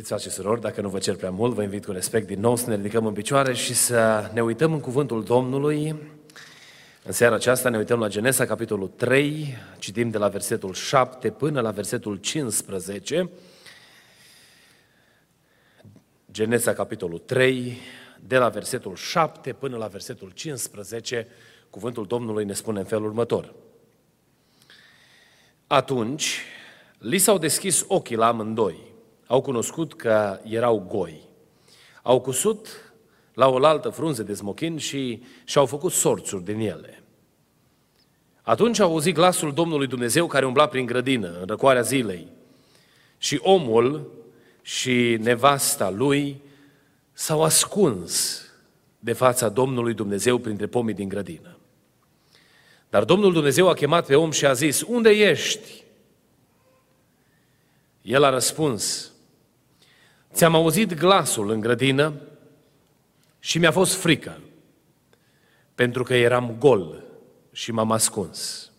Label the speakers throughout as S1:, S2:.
S1: Iubiți frate și surori, dacă nu vă cer prea mult, vă invit cu respect din nou să ne ridicăm în picioare și să ne uităm în cuvântul Domnului. În seara aceasta ne uităm la Genesa, capitolul 3, citim de la versetul 7 până la versetul 15. Genesa, capitolul 3, de la versetul 7 până la versetul 15, cuvântul Domnului ne spune în felul următor. Atunci, li s-au deschis ochii la amândoi au cunoscut că erau goi. Au cusut la oaltă frunze de smochin și și-au făcut sorțuri din ele. Atunci au auzit glasul Domnului Dumnezeu care umbla prin grădină, în răcoarea zilei. Și omul și nevasta lui s-au ascuns de fața Domnului Dumnezeu printre pomii din grădină. Dar Domnul Dumnezeu a chemat pe om și a zis, unde ești? El a răspuns, Ți-am auzit glasul în grădină și mi-a fost frică, pentru că eram gol și m-am ascuns.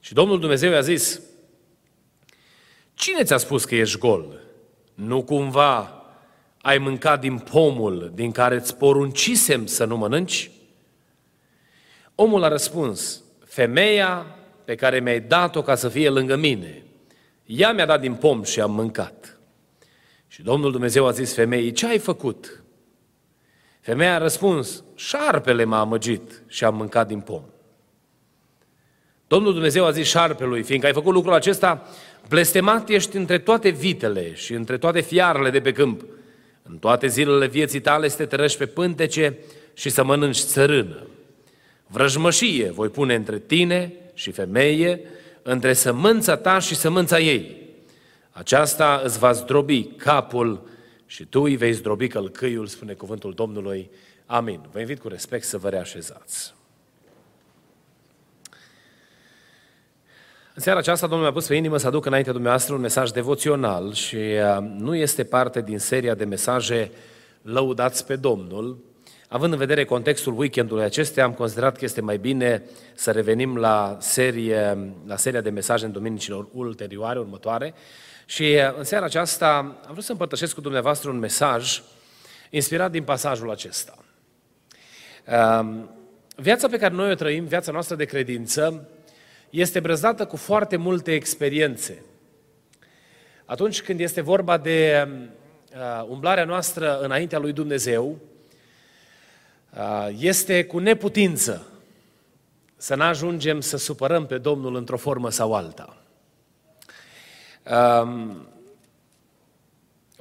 S1: Și Domnul Dumnezeu i-a zis, Cine ți-a spus că ești gol? Nu cumva ai mâncat din pomul din care îți poruncisem să nu mănânci? Omul a răspuns, femeia pe care mi-ai dat-o ca să fie lângă mine, ea mi-a dat din pom și am mâncat. Și Domnul Dumnezeu a zis femeii, ce ai făcut? Femeia a răspuns, șarpele m-a amăgit și am mâncat din pom. Domnul Dumnezeu a zis șarpelui, fiindcă ai făcut lucrul acesta, blestemat ești între toate vitele și între toate fiarele de pe câmp. În toate zilele vieții tale să te tărăși pe pântece și să mănânci țărână. Vrăjmășie voi pune între tine și femeie, între sămânța ta și sămânța ei aceasta îți va zdrobi capul și tu îi vei zdrobi călcâiul, spune cuvântul Domnului. Amin. Vă invit cu respect să vă reașezați. În seara aceasta Domnul mi-a pus pe inimă să aduc înaintea dumneavoastră un mesaj devoțional și uh, nu este parte din seria de mesaje lăudați pe Domnul. Având în vedere contextul weekendului acestea, am considerat că este mai bine să revenim la, serie, la seria de mesaje în dominicilor ulterioare, următoare, și uh, în seara aceasta am vrut să împărtășesc cu dumneavoastră un mesaj inspirat din pasajul acesta. Um, viața pe care noi o trăim, viața noastră de credință, este brăzdată cu foarte multe experiențe. Atunci când este vorba de uh, umblarea noastră înaintea lui Dumnezeu, uh, este cu neputință să nu ajungem să supărăm pe Domnul într-o formă sau alta. Um,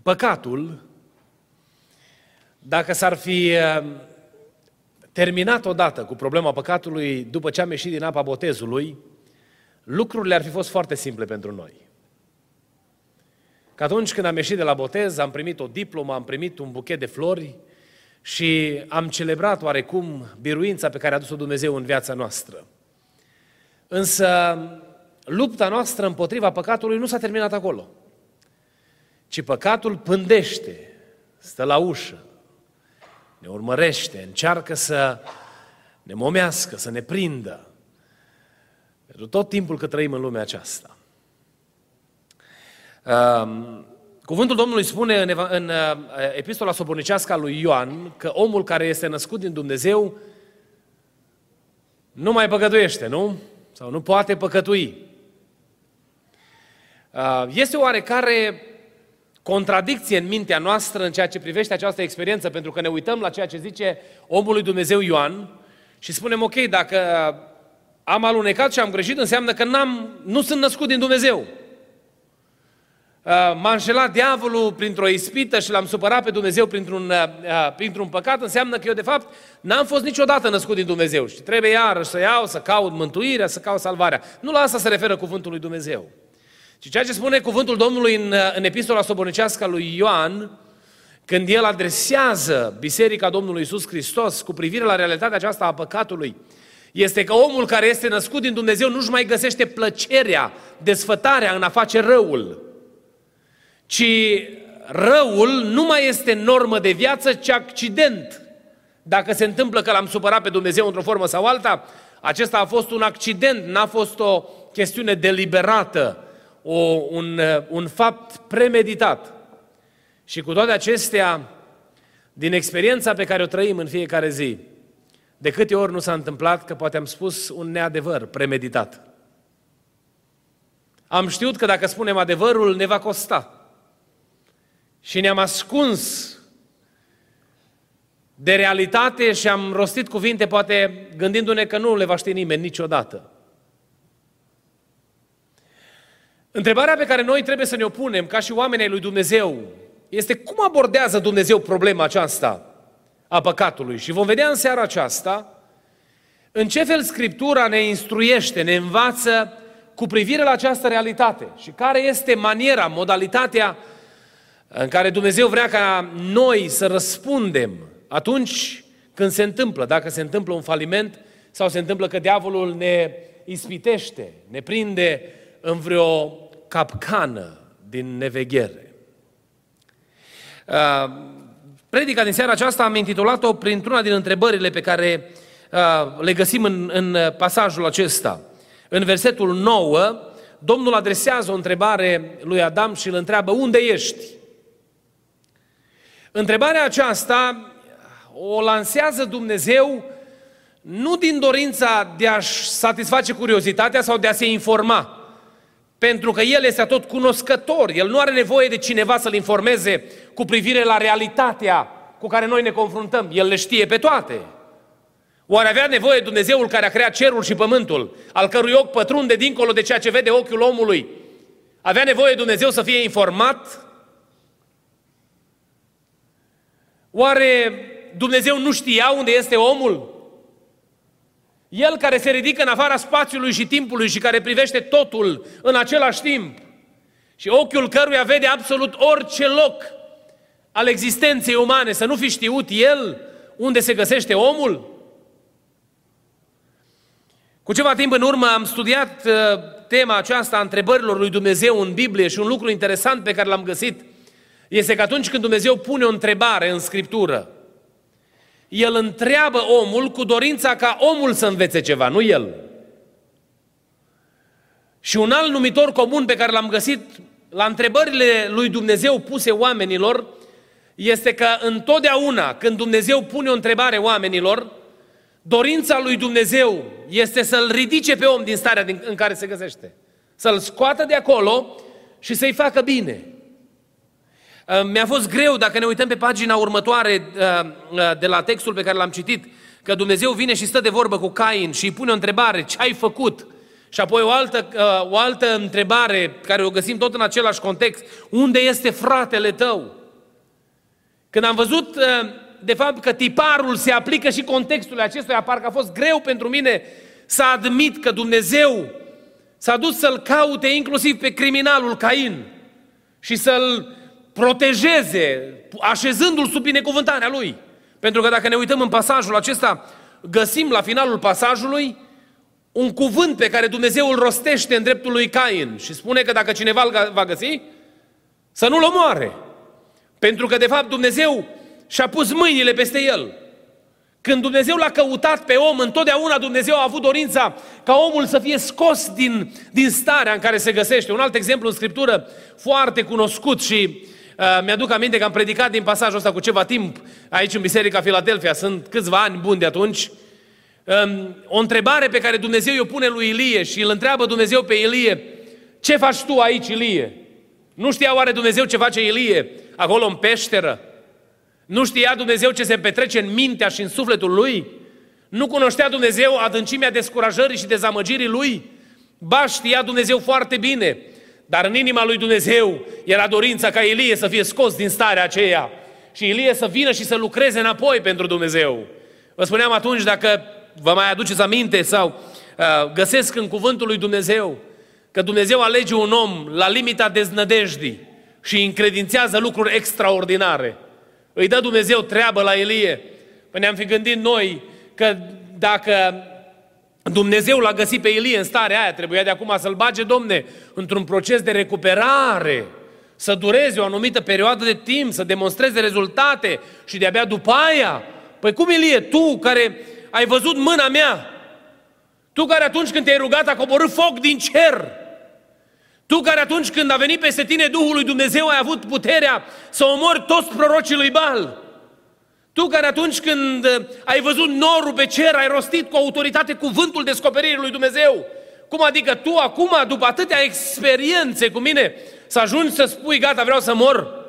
S1: păcatul, dacă s-ar fi um, terminat odată cu problema păcatului după ce am ieșit din apa botezului, lucrurile ar fi fost foarte simple pentru noi. Că atunci când am ieșit de la botez, am primit o diplomă, am primit un buchet de flori și am celebrat oarecum biruința pe care a dus-o Dumnezeu în viața noastră. Însă lupta noastră împotriva păcatului nu s-a terminat acolo, ci păcatul pândește, stă la ușă, ne urmărește, încearcă să ne momească, să ne prindă. Pentru tot timpul cât trăim în lumea aceasta. Um, cuvântul Domnului spune în, în uh, epistola sobornicească a lui Ioan că omul care este născut din Dumnezeu nu mai păcătuiește, nu? Sau nu poate păcătui. Uh, este oarecare contradicție în mintea noastră în ceea ce privește această experiență, pentru că ne uităm la ceea ce zice omul lui Dumnezeu Ioan și spunem, ok, dacă am alunecat și am greșit, înseamnă că n-am, nu sunt născut din Dumnezeu. Uh, m-a înșelat diavolul printr-o ispită și l-am supărat pe Dumnezeu printr-un, uh, printr-un păcat, înseamnă că eu, de fapt, n-am fost niciodată născut din Dumnezeu și trebuie iarăși să iau, să caut mântuirea, să caut salvarea. Nu la asta se referă cuvântul lui Dumnezeu. Și ceea ce spune cuvântul Domnului în, în epistola sobornicească lui Ioan, când el adresează Biserica Domnului Isus Hristos cu privire la realitatea aceasta a păcatului, este că omul care este născut din Dumnezeu nu-și mai găsește plăcerea, desfătarea în a face răul, ci răul nu mai este normă de viață, ci accident. Dacă se întâmplă că l-am supărat pe Dumnezeu într-o formă sau alta, acesta a fost un accident, n-a fost o chestiune deliberată, o, un, un fapt premeditat. Și cu toate acestea, din experiența pe care o trăim în fiecare zi, de câte ori nu s-a întâmplat că poate am spus un neadevăr premeditat. Am știut că dacă spunem adevărul, ne va costa. Și ne-am ascuns de realitate și am rostit cuvinte, poate gândindu-ne că nu le va ști nimeni niciodată. Întrebarea pe care noi trebuie să ne o punem, ca și oamenii lui Dumnezeu, este cum abordează Dumnezeu problema aceasta a păcatului. Și vom vedea în seara aceasta în ce fel Scriptura ne instruiește, ne învață cu privire la această realitate și care este maniera, modalitatea în care Dumnezeu vrea ca noi să răspundem atunci când se întâmplă, dacă se întâmplă un faliment sau se întâmplă că diavolul ne ispitește, ne prinde în vreo capcană din neveghere. Uh, predica din seara aceasta am intitulat-o printr-una din întrebările pe care uh, le găsim în, în pasajul acesta. În versetul 9, Domnul adresează o întrebare lui Adam și îl întreabă, unde ești? Întrebarea aceasta o lansează Dumnezeu nu din dorința de a-și satisface curiozitatea sau de a se informa, pentru că El este tot cunoscător, El nu are nevoie de cineva să-L informeze cu privire la realitatea cu care noi ne confruntăm. El le știe pe toate. Oare avea nevoie Dumnezeul care a creat cerul și pământul, al cărui ochi pătrunde dincolo de ceea ce vede ochiul omului? Avea nevoie Dumnezeu să fie informat? Oare Dumnezeu nu știa unde este omul? El care se ridică în afara spațiului și timpului și care privește totul în același timp și ochiul căruia vede absolut orice loc al existenței umane, să nu fi știut el unde se găsește omul? Cu ceva timp în urmă am studiat uh, tema aceasta a întrebărilor lui Dumnezeu în Biblie și un lucru interesant pe care l-am găsit este că atunci când Dumnezeu pune o întrebare în Scriptură, El întreabă omul cu dorința ca omul să învețe ceva, nu el. Și un alt numitor comun pe care l-am găsit la întrebările lui Dumnezeu puse oamenilor este că întotdeauna când Dumnezeu pune o întrebare oamenilor, dorința lui Dumnezeu este să-l ridice pe om din starea în care se găsește. Să-l scoată de acolo și să-i facă bine. Mi-a fost greu, dacă ne uităm pe pagina următoare uh, uh, de la textul pe care l-am citit, că Dumnezeu vine și stă de vorbă cu Cain și îi pune o întrebare, ce ai făcut? Și apoi o altă, uh, o altă întrebare, care o găsim tot în același context, unde este fratele tău? Când am văzut, de fapt, că tiparul se aplică și contextului acestuia, parcă a fost greu pentru mine să admit că Dumnezeu s-a dus să-l caute inclusiv pe criminalul Cain și să-l protejeze, așezându-l sub binecuvântarea lui. Pentru că dacă ne uităm în pasajul acesta, găsim la finalul pasajului un cuvânt pe care Dumnezeu îl rostește în dreptul lui Cain și spune că dacă cineva îl va găsi, să nu-l omoare. Pentru că, de fapt, Dumnezeu și-a pus mâinile peste el. Când Dumnezeu l-a căutat pe om, întotdeauna Dumnezeu a avut dorința ca omul să fie scos din, din starea în care se găsește. Un alt exemplu în Scriptură foarte cunoscut și Uh, mi-aduc aminte că am predicat din pasajul ăsta cu ceva timp aici în Biserica Filadelfia, sunt câțiva ani buni de atunci. Um, o întrebare pe care Dumnezeu o pune lui Ilie și îl întreabă Dumnezeu pe Ilie, ce faci tu aici, Ilie? Nu știa oare Dumnezeu ce face Ilie acolo în peșteră? Nu știa Dumnezeu ce se petrece în mintea și în sufletul lui? Nu cunoștea Dumnezeu adâncimea descurajării și dezamăgirii lui? Ba știa Dumnezeu foarte bine dar în inima lui Dumnezeu era dorința ca Ilie să fie scos din starea aceea și Ilie să vină și să lucreze înapoi pentru Dumnezeu. Vă spuneam atunci, dacă vă mai aduceți aminte sau uh, găsesc în cuvântul lui Dumnezeu că Dumnezeu alege un om la limita deznădejdii și încredințează lucruri extraordinare. Îi dă Dumnezeu treabă la Elie. Păi ne-am fi gândit noi că dacă Dumnezeu l-a găsit pe Elie în starea aia, trebuia de acum să-l bage, domne, într-un proces de recuperare, să dureze o anumită perioadă de timp, să demonstreze rezultate și de-abia după aia. Păi cum, Elie, tu care ai văzut mâna mea, tu care atunci când te-ai rugat a coborât foc din cer, tu care atunci când a venit peste tine Duhul lui Dumnezeu ai avut puterea să omori toți prorocii lui Bal, tu care atunci când uh, ai văzut norul pe cer, ai rostit cu autoritate cuvântul descoperirii lui Dumnezeu. Cum adică tu acum, după atâtea experiențe cu mine, să ajungi să spui, gata, vreau să mor?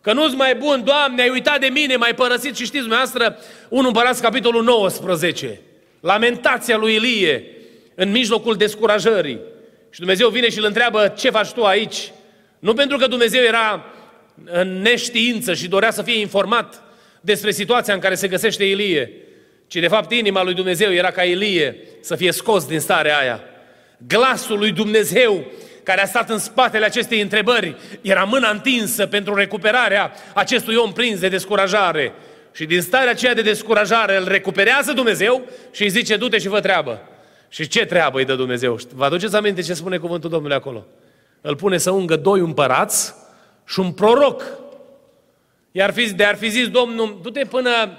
S1: Că nu-ți mai bun, Doamne, ai uitat de mine, m-ai părăsit și știți dumneavoastră, 1 Împărați, capitolul 19, lamentația lui Ilie în mijlocul descurajării. Și Dumnezeu vine și îl întreabă, ce faci tu aici? Nu pentru că Dumnezeu era în neștiință și dorea să fie informat, despre situația în care se găsește Ilie, ci de fapt inima lui Dumnezeu era ca Ilie să fie scos din starea aia. Glasul lui Dumnezeu care a stat în spatele acestei întrebări era mâna întinsă pentru recuperarea acestui om prins de descurajare. Și din starea aceea de descurajare îl recuperează Dumnezeu și îi zice, du-te și vă treabă. Și ce treabă îi dă Dumnezeu? Vă aduceți aminte ce spune cuvântul Domnului acolo? Îl pune să ungă doi împărați și un proroc iar fi, de ar fi zis Domnul, du-te până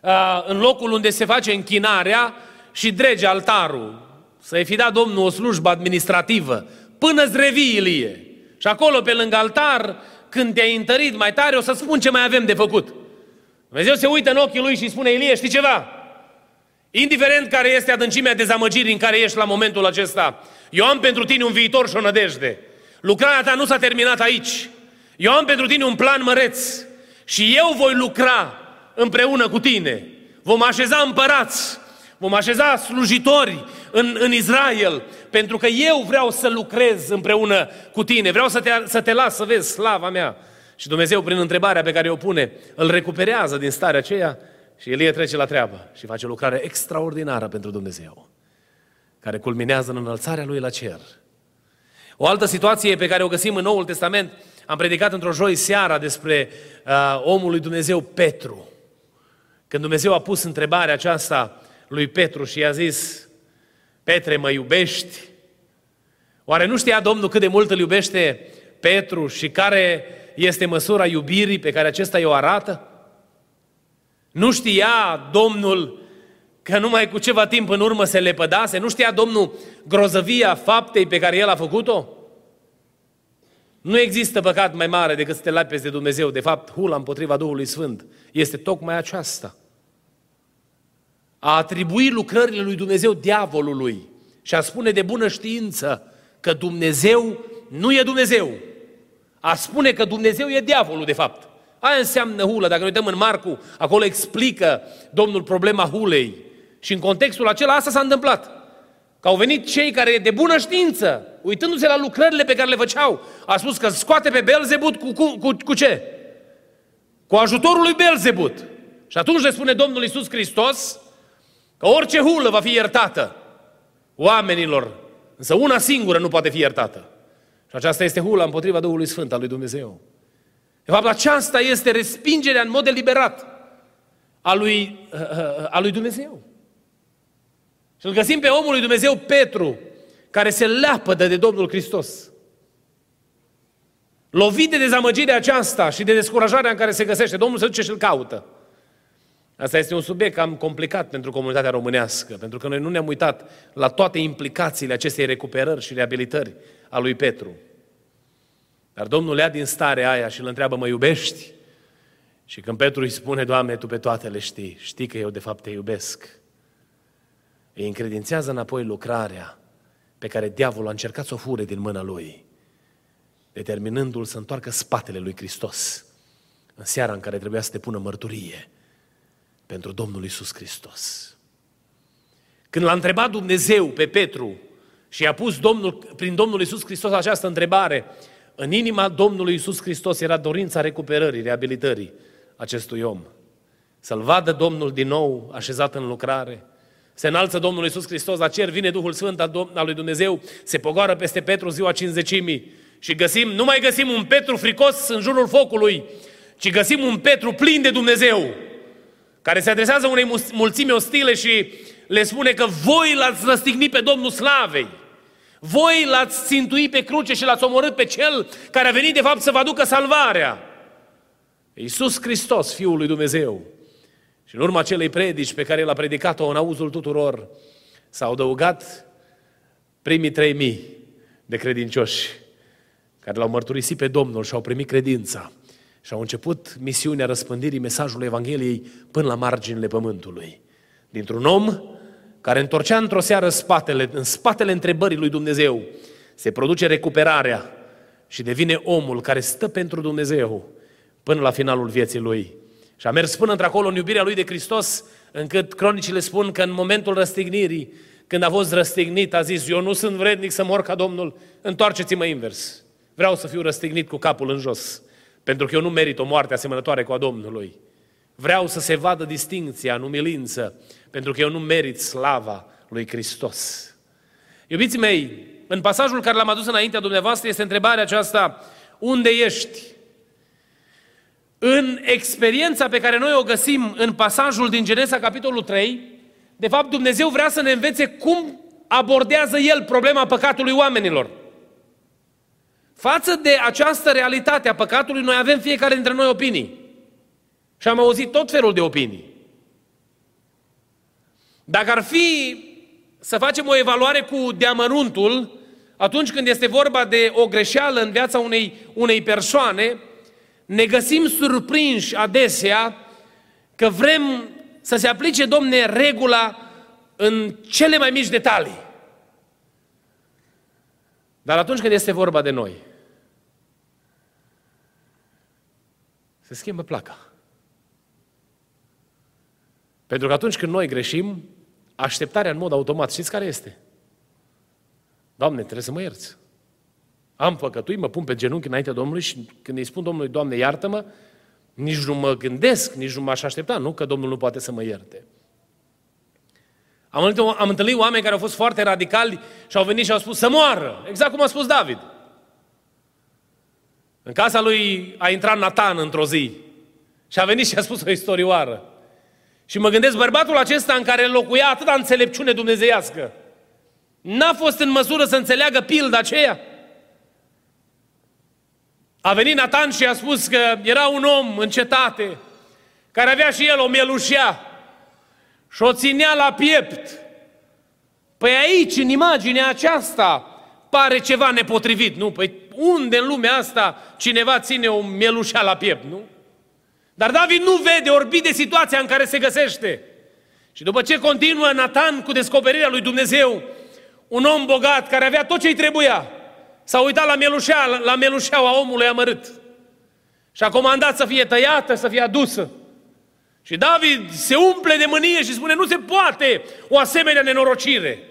S1: uh, în locul unde se face închinarea și drege altarul. Să-i fi dat Domnul o slujbă administrativă, până îți revii, Ilie. Și acolo, pe lângă altar, când te-ai întărit mai tare, o să spun ce mai avem de făcut. Dumnezeu se uită în ochii lui și spune, Ilie, știi ceva? Indiferent care este adâncimea dezamăgirii în care ești la momentul acesta, eu am pentru tine un viitor și o nădejde. Lucrarea ta nu s-a terminat aici. Eu am pentru tine un plan măreț și eu voi lucra împreună cu tine. Vom așeza împărați, vom așeza slujitori în, în Israel, pentru că eu vreau să lucrez împreună cu tine, vreau să te, să te las să vezi slava mea. Și Dumnezeu, prin întrebarea pe care o pune, îl recuperează din starea aceea și Elie trece la treabă și face o lucrare extraordinară pentru Dumnezeu, care culminează în înălțarea lui la cer. O altă situație pe care o găsim în Noul Testament am predicat într-o joi seara despre uh, omul lui Dumnezeu Petru. Când Dumnezeu a pus întrebarea aceasta lui Petru și i-a zis, Petre, mă iubești? Oare nu știa Domnul cât de mult îl iubește Petru și care este măsura iubirii pe care acesta i-o arată? Nu știa Domnul că numai cu ceva timp în urmă se lepădase? Nu știa Domnul grozăvia faptei pe care El a făcut-o? Nu există păcat mai mare decât să te lapi peste Dumnezeu. De fapt, hula împotriva Duhului Sfânt este tocmai aceasta. A atribui lucrările lui Dumnezeu diavolului și a spune de bună știință că Dumnezeu nu e Dumnezeu. A spune că Dumnezeu e diavolul, de fapt. Aia înseamnă hulă. Dacă ne uităm în Marcu, acolo explică Domnul problema hulei. Și în contextul acela asta s-a întâmplat. Că au venit cei care de bună știință, uitându-se la lucrările pe care le făceau, a spus că scoate pe Belzebut cu, cu, cu, cu ce? Cu ajutorul lui Belzebut. Și atunci le spune Domnul Isus Hristos că orice hulă va fi iertată oamenilor, însă una singură nu poate fi iertată. Și aceasta este hula împotriva Duhului Sfânt al lui Dumnezeu. De fapt, aceasta este respingerea în mod deliberat a lui, a lui Dumnezeu. Și îl găsim pe omul lui Dumnezeu Petru, care se leapădă de Domnul Hristos. Lovit de dezamăgirea aceasta și de descurajarea în care se găsește, Domnul se duce și îl caută. Asta este un subiect cam complicat pentru comunitatea românească, pentru că noi nu ne-am uitat la toate implicațiile acestei recuperări și reabilitări a lui Petru. Dar Domnul le ia din stare aia și îl întreabă, mă iubești? Și când Petru îi spune, Doamne, Tu pe toate le știi, știi că eu de fapt te iubesc îi încredințează înapoi lucrarea pe care diavolul a încercat să o fure din mâna lui, determinându-l să întoarcă spatele lui Hristos în seara în care trebuia să te pună mărturie pentru Domnul Isus Hristos. Când l-a întrebat Dumnezeu pe Petru și i-a pus Domnul, prin Domnul Isus Hristos această întrebare, în inima Domnului Isus Hristos era dorința recuperării, reabilitării acestui om. Să-l vadă Domnul din nou așezat în lucrare, se înalță Domnul Iisus Hristos la cer, vine Duhul Sfânt al, al lui Dumnezeu, se pogoară peste Petru ziua cinzecimii și găsim, nu mai găsim un Petru fricos în jurul focului, ci găsim un Petru plin de Dumnezeu, care se adresează unei mulțimi ostile și le spune că voi l-ați răstignit pe Domnul Slavei. Voi l-ați țintuit pe cruce și l-ați omorât pe Cel care a venit de fapt să vă aducă salvarea. Iisus Hristos, Fiul lui Dumnezeu. Și în urma acelei predici pe care l-a predicat-o în auzul tuturor, s-au adăugat primii trei mii de credincioși care l-au mărturisit pe Domnul și au primit credința și au început misiunea răspândirii mesajului Evangheliei până la marginile pământului. Dintr-un om care întorcea într-o seară spatele, în spatele întrebării lui Dumnezeu, se produce recuperarea și devine omul care stă pentru Dumnezeu până la finalul vieții lui. Și a mers până într-acolo în iubirea lui de Hristos, încât cronicile spun că în momentul răstignirii, când a fost răstignit, a zis, eu nu sunt vrednic să mor ca Domnul, întoarceți-mă invers. Vreau să fiu răstignit cu capul în jos, pentru că eu nu merit o moarte asemănătoare cu a Domnului. Vreau să se vadă distinția în umilință, pentru că eu nu merit slava lui Hristos. Iubiții mei, în pasajul care l-am adus înaintea dumneavoastră este întrebarea aceasta, unde ești? În experiența pe care noi o găsim în pasajul din Genesa, capitolul 3, de fapt Dumnezeu vrea să ne învețe cum abordează El problema păcatului oamenilor. Față de această realitate a păcatului, noi avem fiecare dintre noi opinii. Și am auzit tot felul de opinii. Dacă ar fi să facem o evaluare cu deamăruntul, atunci când este vorba de o greșeală în viața unei, unei persoane, ne găsim surprinși adesea că vrem să se aplice, domne, regula în cele mai mici detalii. Dar atunci când este vorba de noi, se schimbă placa. Pentru că atunci când noi greșim, așteptarea în mod automat, știți care este? Doamne, trebuie să mă ierți. Am păcătuit, mă pun pe genunchi înaintea Domnului și când îi spun Domnului, Doamne, iartă-mă, nici nu mă gândesc, nici nu m-aș aștepta, nu? Că Domnul nu poate să mă ierte. Am întâlnit, am întâlnit oameni care au fost foarte radicali și au venit și au spus să moară, exact cum a spus David. În casa lui a intrat Nathan într-o zi și a venit și a spus o istorioară. Și mă gândesc, bărbatul acesta în care locuia atâta înțelepciune dumnezeiască, n-a fost în măsură să înțeleagă pilda aceea? A venit Nathan și a spus că era un om în cetate, care avea și el o mielușea și o ținea la piept. Păi aici, în imaginea aceasta, pare ceva nepotrivit, nu? Păi unde în lumea asta cineva ține o mielușea la piept, nu? Dar David nu vede, orbi de situația în care se găsește. Și după ce continuă Nathan cu descoperirea lui Dumnezeu, un om bogat care avea tot ce-i trebuia, s-a uitat la melușea, la melușeaua omului amărât. Și a comandat să fie tăiată, să fie adusă. Și David se umple de mânie și spune, nu se poate o asemenea nenorocire.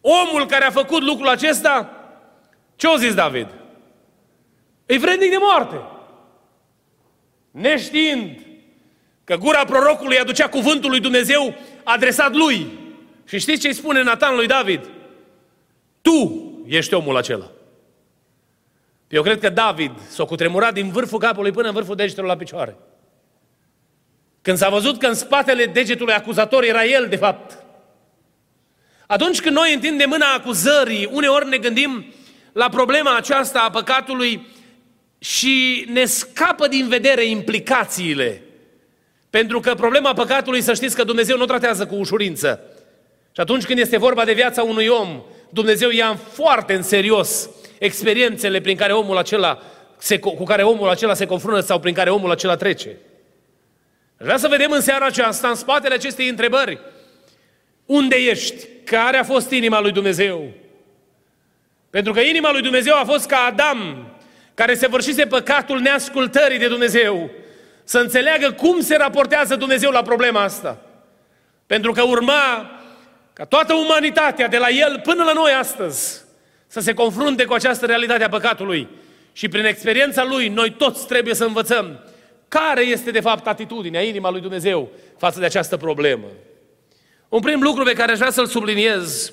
S1: Omul care a făcut lucrul acesta, ce o zis David? E vrednic de moarte. Neștiind că gura prorocului aducea cuvântul lui Dumnezeu adresat lui. Și știți ce îi spune Nathan lui David? Tu ești omul acela. Eu cred că David s-a cutremurat din vârful capului până în vârful degetelor la picioare. Când s-a văzut că în spatele degetului acuzator era el, de fapt. Atunci când noi întindem mâna acuzării, uneori ne gândim la problema aceasta a păcatului și ne scapă din vedere implicațiile. Pentru că problema păcatului, să știți că Dumnezeu nu o tratează cu ușurință. Și atunci când este vorba de viața unui om, Dumnezeu ia foarte în serios experiențele prin care omul acela se, cu care omul acela se confruntă sau prin care omul acela trece. Vreau să vedem în seara aceasta, în spatele acestei întrebări, unde ești? Care a fost inima lui Dumnezeu? Pentru că inima lui Dumnezeu a fost ca Adam, care se vârșise păcatul neascultării de Dumnezeu, să înțeleagă cum se raportează Dumnezeu la problema asta. Pentru că urma ca toată umanitatea, de la el până la noi astăzi, să se confrunte cu această realitate a păcatului. Și prin experiența lui, noi toți trebuie să învățăm care este de fapt atitudinea, inima lui Dumnezeu față de această problemă. Un prim lucru pe care aș vrea să-l subliniez,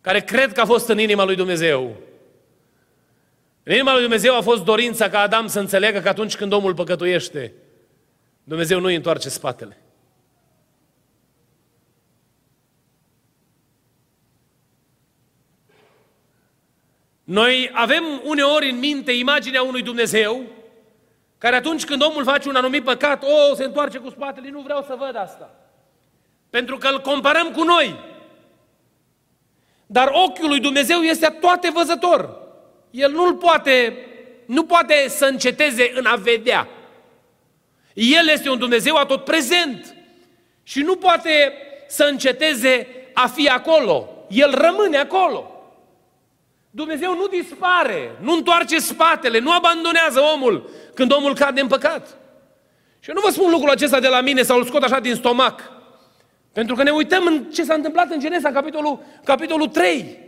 S1: care cred că a fost în inima lui Dumnezeu, În inima lui Dumnezeu a fost dorința ca Adam să înțeleagă că atunci când omul păcătuiește, Dumnezeu nu îi întoarce spatele. Noi avem uneori în minte imaginea unui Dumnezeu care atunci când omul face un anumit păcat, o, oh, se întoarce cu spatele, nu vreau să văd asta. Pentru că îl comparăm cu noi. Dar ochiul lui Dumnezeu este toate văzător. El nu poate, nu poate să înceteze în a vedea. El este un Dumnezeu atot prezent și nu poate să înceteze a fi acolo. El rămâne acolo. Dumnezeu nu dispare, nu întoarce spatele, nu abandonează omul când omul cade în păcat. Și eu nu vă spun lucrul acesta de la mine sau îl scot așa din stomac. Pentru că ne uităm în ce s-a întâmplat în Genesa, capitolul, capitolul 3.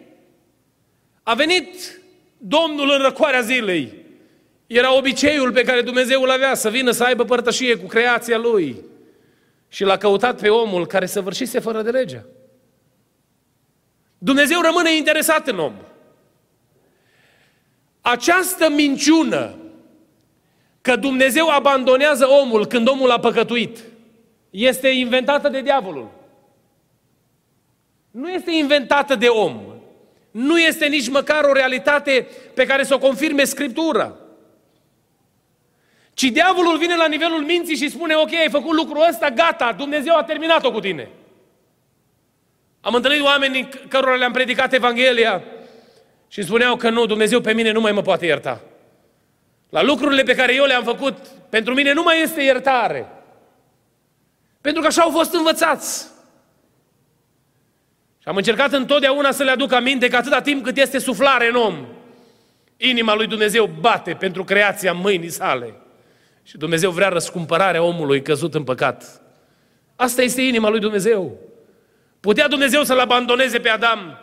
S1: A venit Domnul în răcoarea zilei. Era obiceiul pe care Dumnezeu îl avea, să vină să aibă părtășie cu creația Lui. Și l-a căutat pe omul care săvârșise fără de legea. Dumnezeu rămâne interesat în om. Această minciună că Dumnezeu abandonează omul când omul a păcătuit este inventată de diavolul. Nu este inventată de om. Nu este nici măcar o realitate pe care să o confirme Scriptura. Ci diavolul vine la nivelul minții și spune, ok, ai făcut lucrul ăsta, gata, Dumnezeu a terminat-o cu tine. Am întâlnit oameni cărora le-am predicat Evanghelia și spuneau că nu, Dumnezeu pe mine nu mai mă poate ierta. La lucrurile pe care eu le-am făcut, pentru mine nu mai este iertare. Pentru că așa au fost învățați. Și am încercat întotdeauna să le aduc aminte că atâta timp cât este suflare în om, inima lui Dumnezeu bate pentru creația mâinii sale. Și Dumnezeu vrea răscumpărarea omului căzut în păcat. Asta este inima lui Dumnezeu. Putea Dumnezeu să-l abandoneze pe Adam.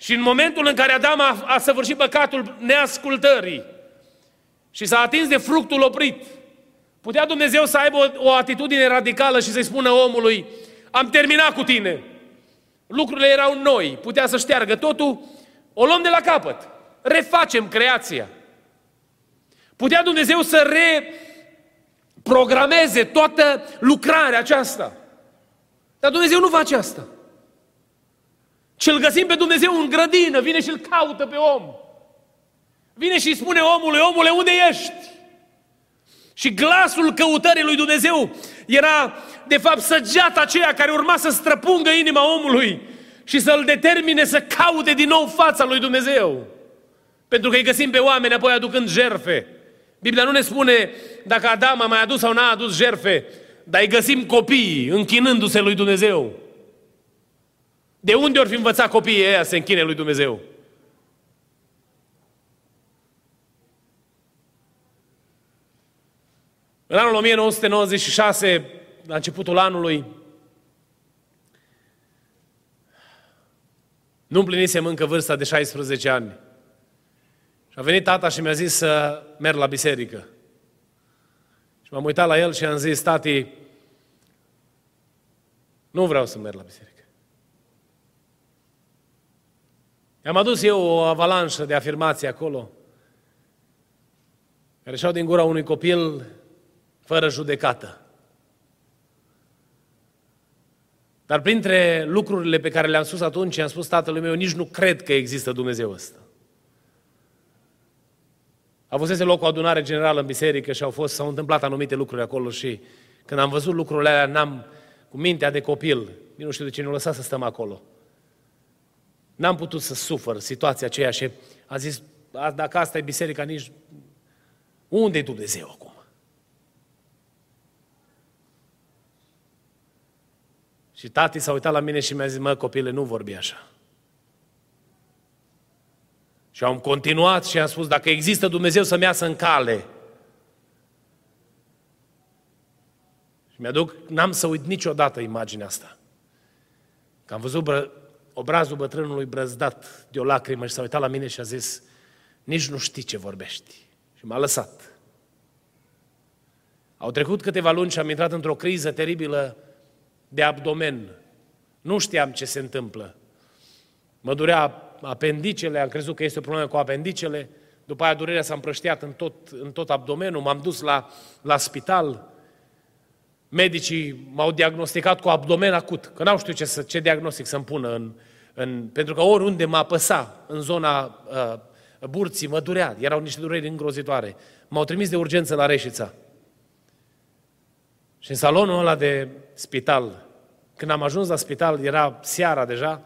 S1: Și în momentul în care Adam a, a săvârșit păcatul neascultării și s-a atins de fructul oprit, putea Dumnezeu să aibă o, o atitudine radicală și să-i spună omului, am terminat cu tine. Lucrurile erau noi, putea să șteargă totul, o luăm de la capăt. Refacem creația. Putea Dumnezeu să reprogrameze toată lucrarea aceasta. Dar Dumnezeu nu face asta. Și îl găsim pe Dumnezeu în grădină, vine și îl caută pe om. Vine și îi spune omului, omule, unde ești? Și glasul căutării lui Dumnezeu era, de fapt, săgeata aceea care urma să străpungă inima omului și să-l determine să caute din nou fața lui Dumnezeu. Pentru că îi găsim pe oameni apoi aducând jerfe. Biblia nu ne spune dacă Adam a mai adus sau n-a adus jerfe, dar îi găsim copiii închinându-se lui Dumnezeu. De unde ori fi învățat copiii ăia să se închine lui Dumnezeu? În anul 1996, la începutul anului, nu împlinisem încă vârsta de 16 ani. Și a venit tata și mi-a zis să merg la biserică. Și m-am uitat la el și am zis, tati, nu vreau să merg la biserică. I-am adus eu o avalanșă de afirmații acolo, care și-au din gura unui copil fără judecată. Dar printre lucrurile pe care le-am spus atunci, am spus tatălui meu, nici nu cred că există Dumnezeu ăsta. A fost loc o adunare generală în biserică și au fost, s-au întâmplat anumite lucruri acolo și când am văzut lucrurile alea, n-am, cu mintea de copil, nu știu de ce nu lăsa să stăm acolo. N-am putut să sufăr situația aceea și a zis, dacă asta e biserica, nici... Unde e Dumnezeu acum? Și tati s-a uitat la mine și mi-a zis, mă, copile, nu vorbi așa. Și am continuat și am spus, dacă există Dumnezeu să-mi iasă în cale. Și mi-aduc, n-am să uit niciodată imaginea asta. Că am văzut bră, obrazul bătrânului brăzdat de o lacrimă și s-a uitat la mine și a zis, nici nu știi ce vorbești. Și m-a lăsat. Au trecut câteva luni și am intrat într-o criză teribilă de abdomen. Nu știam ce se întâmplă. Mă durea apendicele, am crezut că este o problemă cu apendicele, După aia durerea s-a împrăștiat în tot, în tot abdomenul, m-am dus la, la spital. Medicii m-au diagnosticat cu abdomen acut, că n-au știut ce, să, ce diagnostic să-mi pună în, în, pentru că oriunde mă apăsa în zona uh, burții, mă durea, erau niște dureri îngrozitoare. M-au trimis de urgență la Reșița. Și în salonul ăla de spital, când am ajuns la spital, era seara deja,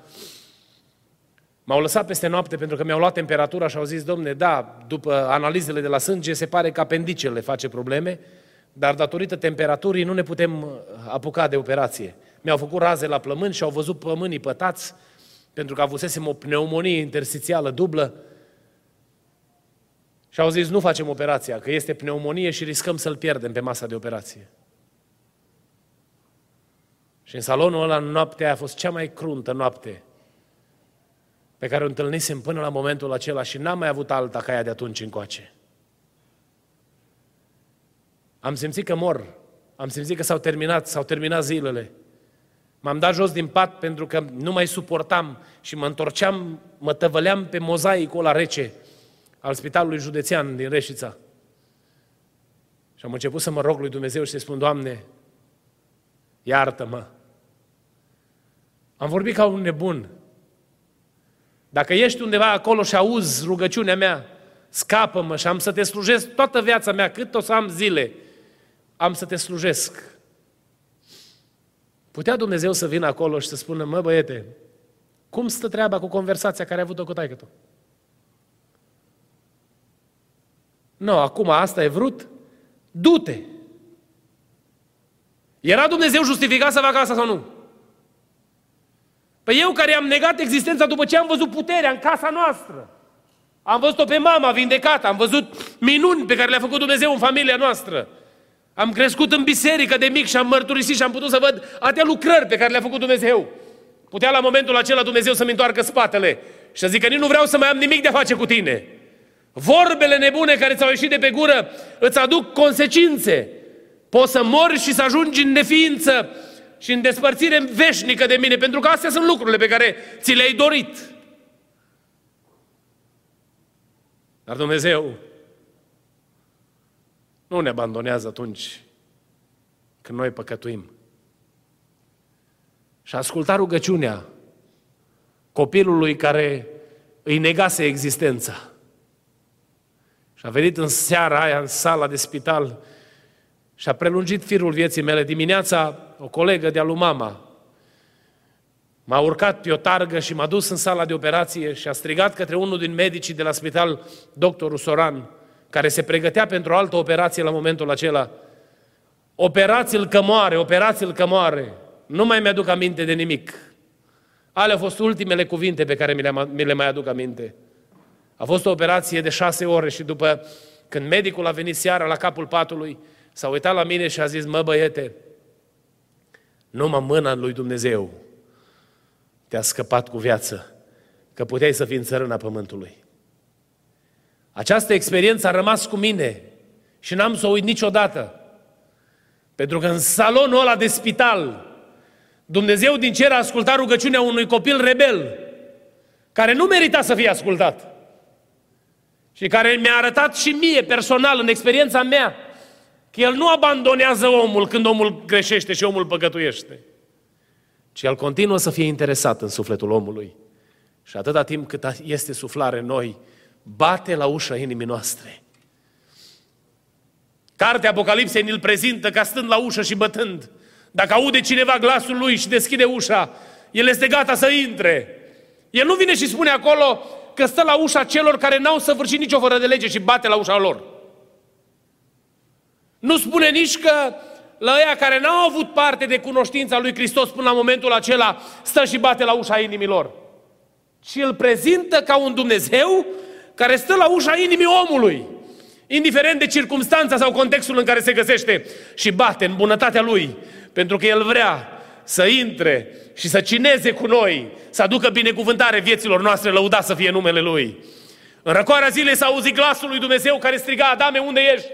S1: m-au lăsat peste noapte pentru că mi-au luat temperatura și au zis, domne, da, după analizele de la sânge se pare că apendicele face probleme, dar datorită temperaturii nu ne putem apuca de operație. Mi-au făcut raze la plămâni și au văzut plămânii pătați, pentru că avusesem o pneumonie interstițială dublă. Și au zis, nu facem operația, că este pneumonie și riscăm să-l pierdem pe masa de operație. Și în salonul ăla, noaptea a fost cea mai cruntă noapte pe care o întâlnisem până la momentul acela și n-am mai avut alta ca aia de atunci încoace. Am simțit că mor, am simțit că s-au terminat, s-au terminat zilele. M-am dat jos din pat pentru că nu mai suportam și mă întorceam, mă tăvăleam pe mozaicul ăla rece al spitalului județean din Reșița. Și am început să mă rog lui Dumnezeu și să-i spun, Doamne, iartă-mă. Am vorbit ca un nebun. Dacă ești undeva acolo și auzi rugăciunea mea, scapă-mă și am să te slujesc toată viața mea, cât o să am zile, am să te slujesc. Putea Dumnezeu să vină acolo și să spună, mă băiete, cum stă treaba cu conversația care ai avut-o cu taică tu? Nu, acum asta e vrut? Du-te! Era Dumnezeu justificat să facă asta sau nu? Păi eu care am negat existența după ce am văzut puterea în casa noastră, am văzut-o pe mama vindecată, am văzut minuni pe care le-a făcut Dumnezeu în familia noastră, am crescut în biserică de mic și am mărturisit și am putut să văd atâtea lucrări pe care le-a făcut Dumnezeu. Putea la momentul acela Dumnezeu să-mi întoarcă spatele și să zică, nici nu vreau să mai am nimic de a face cu tine. Vorbele nebune care ți-au ieșit de pe gură îți aduc consecințe. Poți să mori și să ajungi în neființă și în despărțire veșnică de mine, pentru că astea sunt lucrurile pe care ți le-ai dorit. Dar Dumnezeu nu ne abandonează atunci când noi păcătuim. Și asculta rugăciunea copilului care îi negase existența. Și a venit în seara aia, în sala de spital, și a prelungit firul vieții mele. Dimineața, o colegă de-a lui mama m-a urcat pe o targă și m-a dus în sala de operație și a strigat către unul din medicii de la spital, doctorul Soran, care se pregătea pentru o altă operație la momentul acela. Operați-l că moare, operați-l că moare. Nu mai mi-aduc aminte de nimic. Ale au fost ultimele cuvinte pe care mi le, mi le mai aduc aminte. A fost o operație de șase ore și după când medicul a venit seara la capul patului, s-a uitat la mine și a zis, mă băiete, numai mâna lui Dumnezeu te-a scăpat cu viață, că puteai să fii în țărâna pământului. Această experiență a rămas cu mine și n-am să o uit niciodată. Pentru că în salonul ăla de spital, Dumnezeu din cer a ascultat rugăciunea unui copil rebel, care nu merita să fie ascultat. Și care mi-a arătat și mie personal, în experiența mea, că El nu abandonează omul când omul greșește și omul păcătuiește, ci El continuă să fie interesat în sufletul omului. Și atâta timp cât este suflare în noi, bate la ușa inimii noastre. Cartea Apocalipsei ne-l prezintă ca stând la ușă și bătând. Dacă aude cineva glasul lui și deschide ușa, el este gata să intre. El nu vine și spune acolo că stă la ușa celor care n-au săvârșit nicio fără de lege și bate la ușa lor. Nu spune nici că la ăia care n-au avut parte de cunoștința lui Hristos până la momentul acela stă și bate la ușa inimilor. Și îl prezintă ca un Dumnezeu care stă la ușa inimii omului, indiferent de circumstanța sau contextul în care se găsește și bate în bunătatea lui, pentru că el vrea să intre și să cineze cu noi, să aducă binecuvântare vieților noastre, lăuda să fie numele Lui. În răcoarea zilei s-a auzit glasul lui Dumnezeu care striga, Adame, unde ești?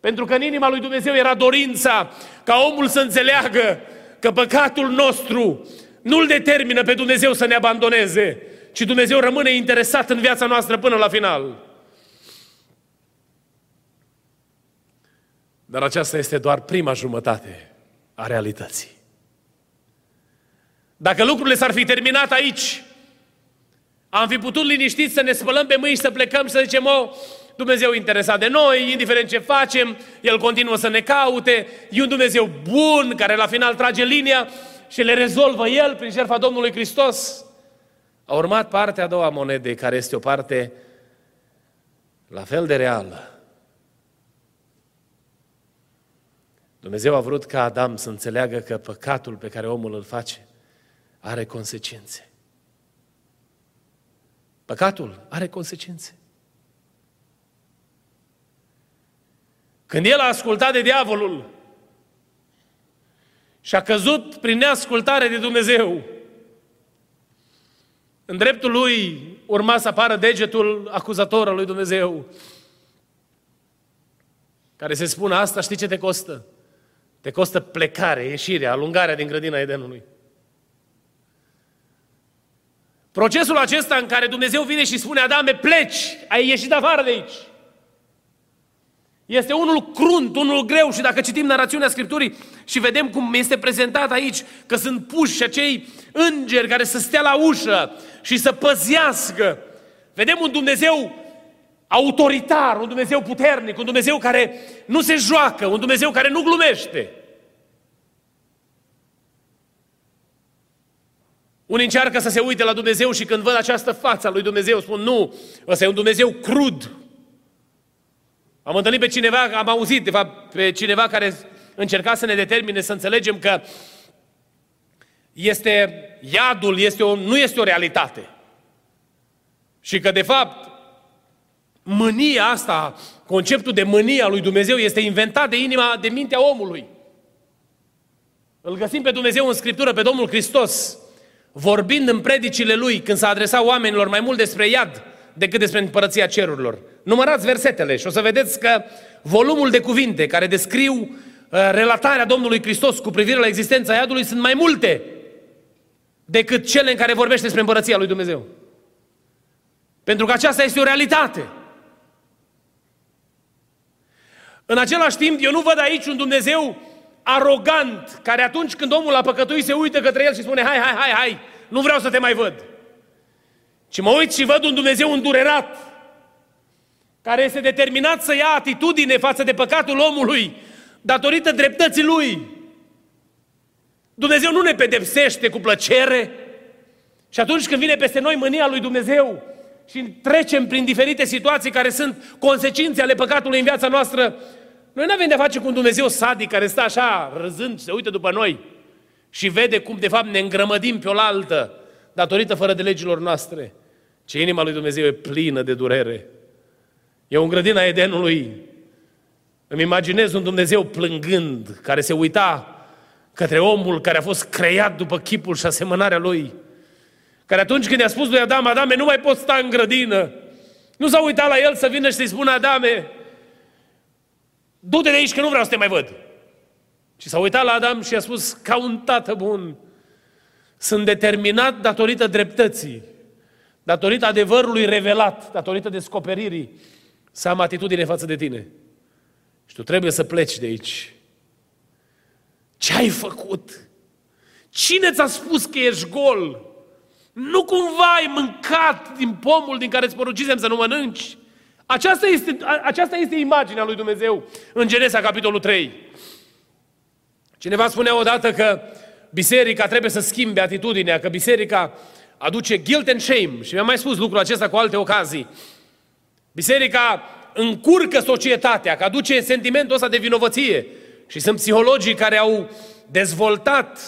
S1: Pentru că în inima lui Dumnezeu era dorința ca omul să înțeleagă că păcatul nostru nu-l determină pe Dumnezeu să ne abandoneze, ci Dumnezeu rămâne interesat în viața noastră până la final. Dar aceasta este doar prima jumătate a realității. Dacă lucrurile s-ar fi terminat aici, am fi putut liniștit să ne spălăm pe mâini și să plecăm și să zicem, o, Dumnezeu interesat de noi, indiferent ce facem, El continuă să ne caute, e un Dumnezeu bun care la final trage linia și le rezolvă El prin jertfa Domnului Hristos. A urmat partea a doua monedei, care este o parte la fel de reală. Dumnezeu a vrut ca Adam să înțeleagă că păcatul pe care omul îl face are consecințe. Păcatul are consecințe. Când el a ascultat de diavolul și a căzut prin neascultare de Dumnezeu, în dreptul lui urma să apară degetul acuzator al lui Dumnezeu, care se spune asta, știi ce te costă? Te costă plecare, ieșirea, alungarea din grădina Edenului. Procesul acesta în care Dumnezeu vine și spune, Adame, pleci, ai ieșit afară de aici. Este unul crunt, unul greu și dacă citim narațiunea Scripturii și vedem cum este prezentat aici, că sunt puși acei îngeri care să stea la ușă și să păzească. Vedem un Dumnezeu autoritar, un Dumnezeu puternic, un Dumnezeu care nu se joacă, un Dumnezeu care nu glumește. Unii încearcă să se uite la Dumnezeu și când văd această față a lui Dumnezeu spun nu, ăsta e un Dumnezeu crud. Am întâlnit pe cineva, am auzit de fapt pe cineva care încerca să ne determine să înțelegem că este iadul, este o, nu este o realitate. Și că de fapt mânia asta, conceptul de mânia lui Dumnezeu este inventat de inima, de mintea omului. Îl găsim pe Dumnezeu în Scriptură, pe Domnul Hristos, vorbind în predicile lui, când s-a adresat oamenilor mai mult despre iad decât despre împărăția cerurilor. Numărați versetele și o să vedeți că volumul de cuvinte care descriu uh, relatarea Domnului Hristos cu privire la existența iadului sunt mai multe decât cele în care vorbește despre împărăția lui Dumnezeu. Pentru că aceasta este o realitate. În același timp, eu nu văd aici un Dumnezeu arogant, care atunci când omul a păcătuit se uită către el și spune, hai, hai, hai, hai, nu vreau să te mai văd. Ci mă uit și văd un Dumnezeu îndurerat, care este determinat să ia atitudine față de păcatul omului, datorită dreptății lui. Dumnezeu nu ne pedepsește cu plăcere și atunci când vine peste noi mânia lui Dumnezeu și trecem prin diferite situații care sunt consecințe ale păcatului în viața noastră, noi nu avem de-a face cu un Dumnezeu sadic care stă așa râzând și se uită după noi și vede cum de fapt ne îngrămădim pe oaltă datorită fără de legilor noastre. Ce inima lui Dumnezeu e plină de durere. E un grădina Edenului. Îmi imaginez un Dumnezeu plângând, care se uita către omul care a fost creat după chipul și asemănarea lui. Care atunci când i-a spus lui Adam, Adame, nu mai poți sta în grădină. Nu s-a uitat la el să vină și să-i spună, Adame, du-te de aici că nu vreau să te mai văd. Și s-a uitat la Adam și a spus, ca un tată bun, sunt determinat datorită dreptății, datorită adevărului revelat, datorită descoperirii, să am atitudine față de tine. Și tu trebuie să pleci de aici. Ce ai făcut? Cine ți-a spus că ești gol? Nu cumva ai mâncat din pomul din care îți porucisem să nu mănânci? Aceasta este, aceasta este imaginea lui Dumnezeu în Genesa, capitolul 3. Cineva spunea odată că biserica trebuie să schimbe atitudinea, că biserica aduce guilt and shame. Și mi-am mai spus lucrul acesta cu alte ocazii. Biserica încurcă societatea, că aduce sentimentul ăsta de vinovăție. Și sunt psihologii care au dezvoltat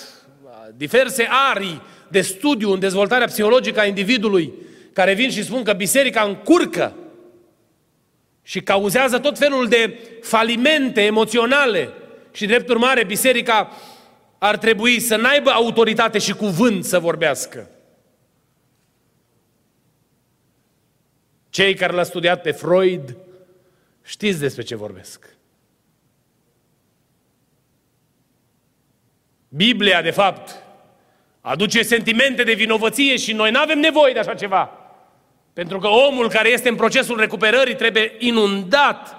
S1: diverse arii de studiu în dezvoltarea psihologică a individului, care vin și spun că biserica încurcă și cauzează tot felul de falimente emoționale. Și drept urmare, biserica ar trebui să n-aibă autoritate și cuvânt să vorbească. Cei care l-au studiat pe Freud știți despre ce vorbesc. Biblia, de fapt, aduce sentimente de vinovăție și noi nu avem nevoie de așa ceva. Pentru că omul care este în procesul recuperării trebuie inundat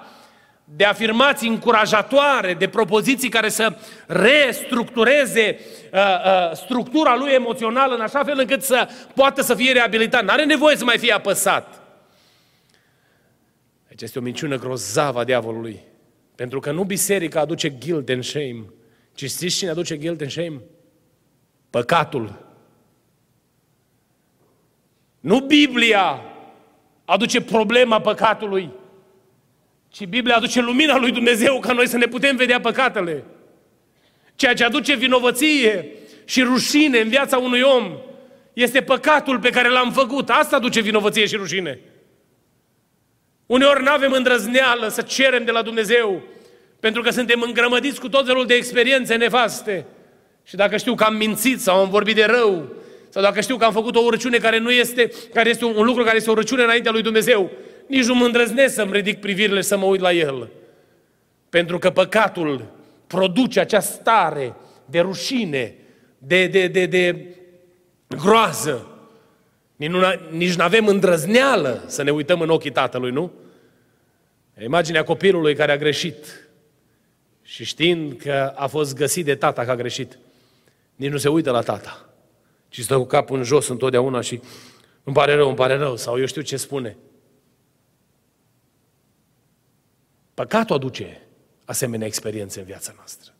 S1: de afirmații încurajatoare, de propoziții care să restructureze uh, uh, structura lui emoțională în așa fel încât să poată să fie reabilitat. Nu are nevoie să mai fie apăsat. Deci este o minciună grozavă a diavolului. Pentru că nu biserica aduce guilt and shame, ci știți cine aduce guilt and shame? Păcatul. Nu Biblia aduce problema păcatului, ci Biblia aduce lumina lui Dumnezeu ca noi să ne putem vedea păcatele. Ceea ce aduce vinovăție și rușine în viața unui om este păcatul pe care l-am făcut. Asta aduce vinovăție și rușine. Uneori nu avem îndrăzneală să cerem de la Dumnezeu, pentru că suntem îngrămădiți cu tot felul de experiențe nefaste. Și dacă știu că am mințit sau am vorbit de rău, sau dacă știu că am făcut o urăciune care nu este, care este un, un lucru care este o urăciune înaintea lui Dumnezeu, nici nu mă îndrăznesc să-mi ridic privirile și să mă uit la el. Pentru că păcatul produce acea stare de rușine, de, de, de, de groază. Nici nu avem îndrăzneală să ne uităm în ochii tatălui, nu? Imaginea copilului care a greșit și știind că a fost găsit de tata că a greșit, nici nu se uită la tata, ci stă cu capul în jos întotdeauna și îmi pare rău, îmi pare rău, sau eu știu ce spune. Păcatul aduce asemenea experiențe în viața noastră.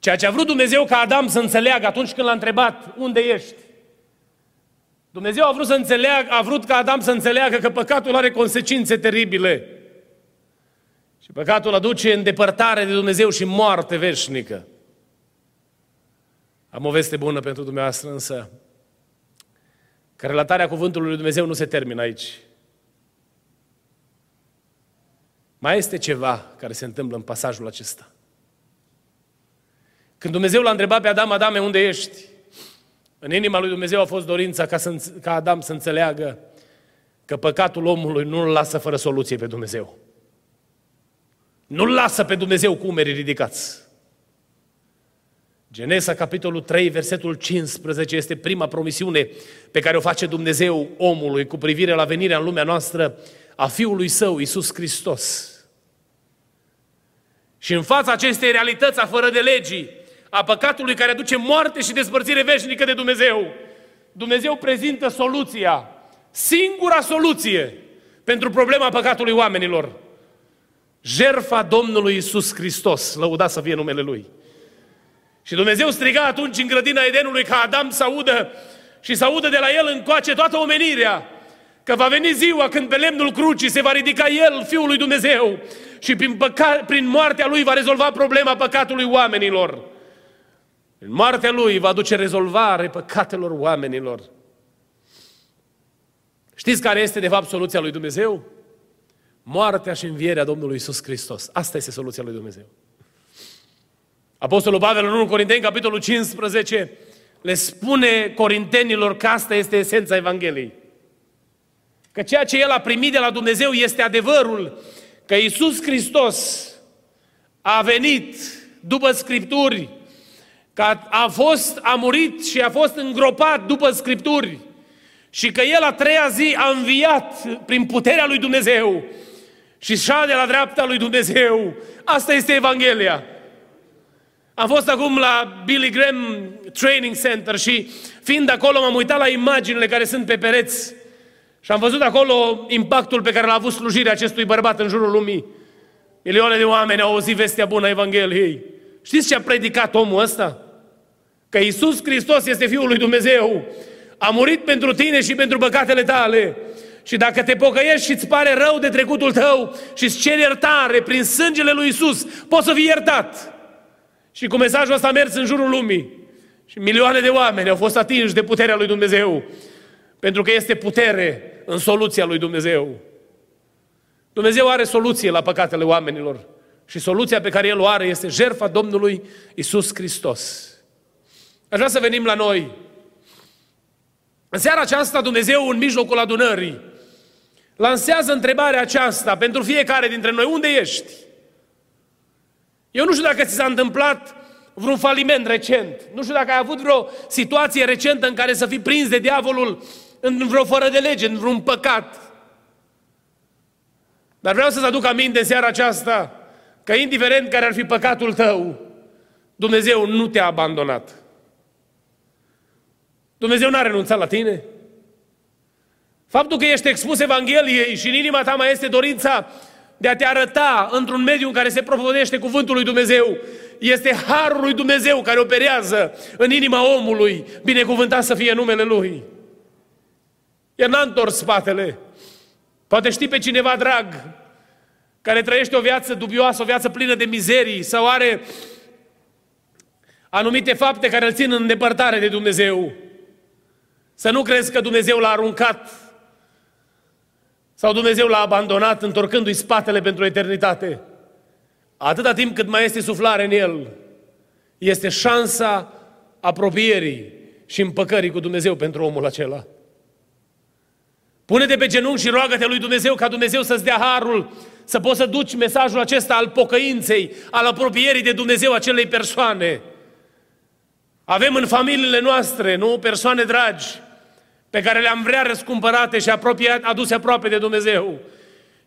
S1: Ceea ce a vrut Dumnezeu ca Adam să înțeleagă atunci când l-a întrebat, unde ești? Dumnezeu a vrut să înțeleagă, a vrut ca Adam să înțeleagă că păcatul are consecințe teribile. Și păcatul aduce îndepărtare de Dumnezeu și moarte veșnică. Am o veste bună pentru dumneavoastră, însă că relatarea cuvântului lui Dumnezeu nu se termină aici. Mai este ceva care se întâmplă în pasajul acesta. Când Dumnezeu l-a întrebat pe Adam, Adame, unde ești? În inima lui Dumnezeu a fost dorința ca, să, ca Adam să înțeleagă că păcatul omului nu îl lasă fără soluție pe Dumnezeu. Nu-l lasă pe Dumnezeu cu umerii ridicați. Genesa, capitolul 3, versetul 15, este prima promisiune pe care o face Dumnezeu omului cu privire la venirea în lumea noastră a Fiului Său, Isus Hristos. Și în fața acestei realități a fără de legii, a păcatului care aduce moarte și despărțire veșnică de Dumnezeu, Dumnezeu prezintă soluția, singura soluție pentru problema păcatului oamenilor. Jerfa Domnului Isus Hristos, lăudat să fie numele Lui. Și Dumnezeu striga atunci în grădina Edenului ca Adam să audă și să audă de la el încoace toată omenirea că va veni ziua când pe lemnul crucii se va ridica El, Fiul lui Dumnezeu, și prin, păca- prin moartea Lui va rezolva problema păcatului oamenilor. În moartea Lui va duce rezolvare păcatelor oamenilor. Știți care este de fapt soluția lui Dumnezeu? Moartea și învierea Domnului Isus Hristos. Asta este soluția lui Dumnezeu. Apostolul Pavel în 1 Corinteni, capitolul 15, le spune corintenilor că asta este esența Evangheliei. Că ceea ce el a primit de la Dumnezeu este adevărul că Isus Hristos a venit după Scripturi, că a fost, a murit și a fost îngropat după Scripturi și că El a treia zi a înviat prin puterea lui Dumnezeu și șade la dreapta lui Dumnezeu. Asta este Evanghelia. Am fost acum la Billy Graham Training Center și fiind acolo m-am uitat la imaginile care sunt pe pereți și am văzut acolo impactul pe care l-a avut slujirea acestui bărbat în jurul lumii. Milioane de oameni au auzit vestea bună a Evangheliei. Știți ce a predicat omul ăsta? Că Isus Hristos este Fiul lui Dumnezeu. A murit pentru tine și pentru păcatele tale. Și dacă te pocăiești și îți pare rău de trecutul tău și îți ceri iertare prin sângele lui Isus, poți să fii iertat. Și cu mesajul ăsta a mers în jurul lumii. Și milioane de oameni au fost atinși de puterea lui Dumnezeu. Pentru că este putere în soluția lui Dumnezeu. Dumnezeu are soluție la păcatele oamenilor. Și soluția pe care El o are este jertfa Domnului Isus Hristos. Aș vrea să venim la noi. În seara aceasta Dumnezeu, în mijlocul adunării, lansează întrebarea aceasta pentru fiecare dintre noi. Unde ești? Eu nu știu dacă ți s-a întâmplat vreun faliment recent. Nu știu dacă ai avut vreo situație recentă în care să fii prins de diavolul în vreo fără de lege, în vreun păcat. Dar vreau să-ți aduc aminte în seara aceasta că indiferent care ar fi păcatul tău, Dumnezeu nu te-a abandonat. Dumnezeu n-a renunțat la tine. Faptul că ești expus Evangheliei și în inima ta mai este dorința de a te arăta într-un mediu în care se propovădește cuvântul lui Dumnezeu, este harul lui Dumnezeu care operează în inima omului, binecuvântat să fie numele Lui. El n-a întors spatele. Poate știi pe cineva drag care trăiește o viață dubioasă, o viață plină de mizerii sau are anumite fapte care îl țin în depărtare de Dumnezeu. Să nu crezi că Dumnezeu l-a aruncat sau Dumnezeu l-a abandonat întorcându-i spatele pentru eternitate. Atâta timp cât mai este suflare în el, este șansa apropierii și împăcării cu Dumnezeu pentru omul acela. Pune-te pe genunchi și roagă-te lui Dumnezeu ca Dumnezeu să-ți dea harul să poți să duci mesajul acesta al pocăinței, al apropierii de Dumnezeu acelei persoane. Avem în familiile noastre, nu, persoane dragi, pe care le-am vrea răscumpărate și apropiat, aduse aproape de Dumnezeu.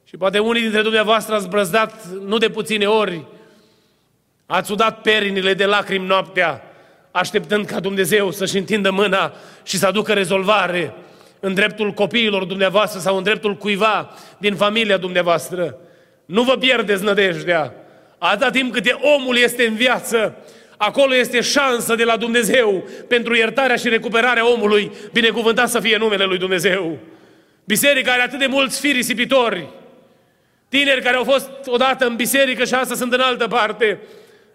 S1: Și poate unii dintre dumneavoastră ați brăzdat nu de puține ori, ați udat perinile de lacrimi noaptea, așteptând ca Dumnezeu să-și întindă mâna și să aducă rezolvare în dreptul copiilor dumneavoastră sau în dreptul cuiva din familia dumneavoastră. Nu vă pierdeți nădejdea. Atâta timp cât omul este în viață, acolo este șansă de la Dumnezeu pentru iertarea și recuperarea omului, binecuvântat să fie numele lui Dumnezeu. Biserica are atât de mulți fii risipitori, tineri care au fost odată în biserică și astăzi sunt în altă parte.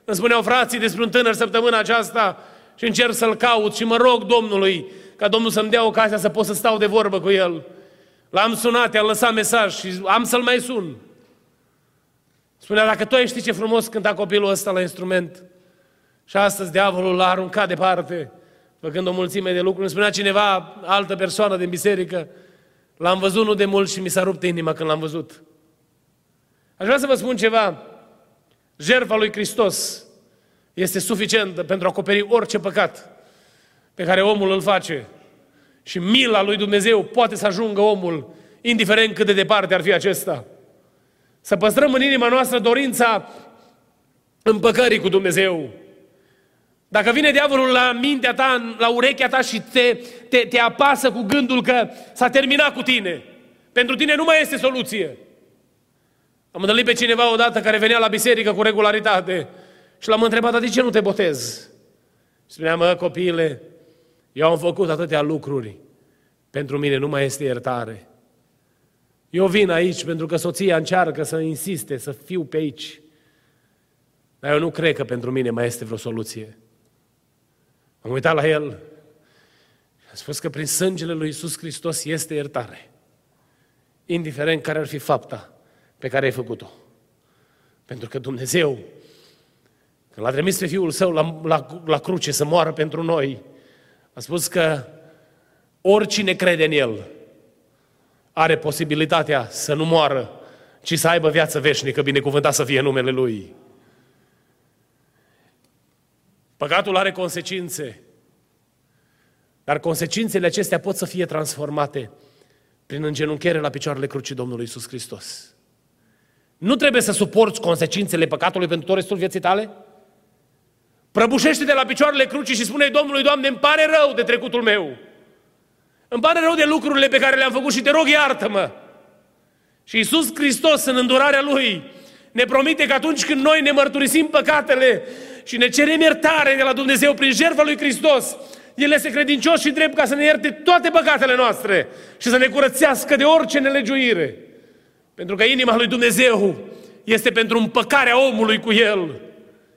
S1: Îmi spuneau frații despre un tânăr săptămâna aceasta și încerc să-l caut și mă rog Domnului ca Domnul să-mi dea ocazia să pot să stau de vorbă cu el. L-am sunat, i-am lăsat mesaj și am să-l mai sun. Spunea, dacă tu ai ști ce frumos cânta copilul ăsta la instrument, și astăzi diavolul l-a aruncat departe, făcând o mulțime de lucruri. Îmi spunea cineva, altă persoană din biserică, l-am văzut nu de mult și mi s-a rupt inima când l-am văzut. Aș vrea să vă spun ceva. Jertfa lui Hristos este suficientă pentru a acoperi orice păcat pe care omul îl face. Și mila lui Dumnezeu poate să ajungă omul, indiferent cât de departe ar fi acesta. Să păstrăm în inima noastră dorința împăcării cu Dumnezeu. Dacă vine diavolul la mintea ta, la urechea ta și te, te, te apasă cu gândul că s-a terminat cu tine, pentru tine nu mai este soluție. Am întâlnit pe cineva odată care venea la biserică cu regularitate și l-am întrebat, dar de ce nu te botezi? Și spunea, mă, copiile, eu am făcut atâtea lucruri. Pentru mine nu mai este iertare. Eu vin aici pentru că soția încearcă să insiste, să fiu pe aici. Dar eu nu cred că pentru mine mai este vreo soluție. Am uitat la el. A spus că prin sângele lui Isus Hristos este iertare. Indiferent care ar fi fapta pe care ai făcut-o. Pentru că Dumnezeu, când l-a trimis pe Fiul Său la, la, la cruce să moară pentru noi, a spus că oricine crede în El are posibilitatea să nu moară, ci să aibă viață veșnică, binecuvântat să fie numele Lui. Păcatul are consecințe, dar consecințele acestea pot să fie transformate prin îngenunchiere la picioarele crucii Domnului Isus Hristos. Nu trebuie să suporți consecințele păcatului pentru tot restul vieții tale? prăbușește de la picioarele crucii și spune Domnului, Doamne, îmi pare rău de trecutul meu. Îmi pare rău de lucrurile pe care le-am făcut și te rog, iartă-mă. Și Isus Hristos, în îndurarea Lui, ne promite că atunci când noi ne mărturisim păcatele și ne cerem iertare de la Dumnezeu prin jertfa lui Hristos, El este credincios și drept ca să ne ierte toate păcatele noastre și să ne curățească de orice nelegiuire. Pentru că inima lui Dumnezeu este pentru împăcarea omului cu El.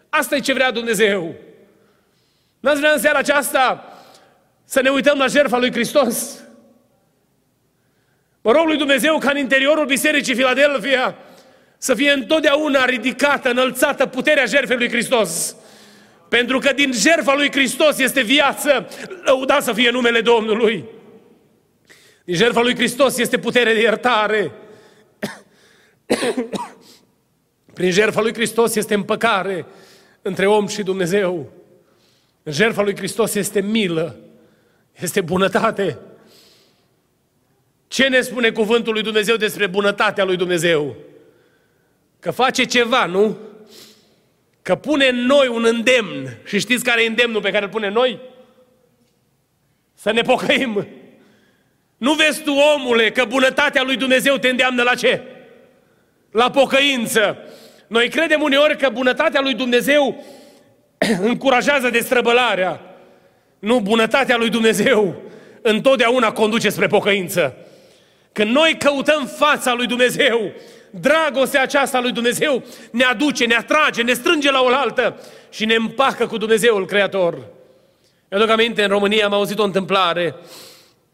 S1: Asta e ce vrea Dumnezeu. N-ați vrea în seara aceasta să ne uităm la jertfa lui Hristos? Mă rog lui Dumnezeu ca în interiorul Bisericii Filadelfia să fie întotdeauna ridicată, înălțată puterea jertfei lui Hristos. Pentru că din jertfa lui Hristos este viață, lăuda să fie numele Domnului. Din jertfa lui Hristos este putere de iertare. Prin jertfa lui Hristos este împăcare între om și Dumnezeu. În jertfa lui Hristos este milă, este bunătate. Ce ne spune cuvântul lui Dumnezeu despre bunătatea lui Dumnezeu? Că face ceva, nu? Că pune în noi un îndemn. Și știți care e îndemnul pe care îl pune în noi? Să ne pocăim. Nu vezi tu, omule, că bunătatea lui Dumnezeu te îndeamnă la ce? La pocăință. Noi credem uneori că bunătatea lui Dumnezeu încurajează destrăbălarea. Nu, bunătatea lui Dumnezeu întotdeauna conduce spre pocăință. Când noi căutăm fața lui Dumnezeu, dragostea aceasta lui Dumnezeu ne aduce, ne atrage, ne strânge la oaltă și ne împacă cu Dumnezeul Creator. Eu aduc aminte, în România am auzit o întâmplare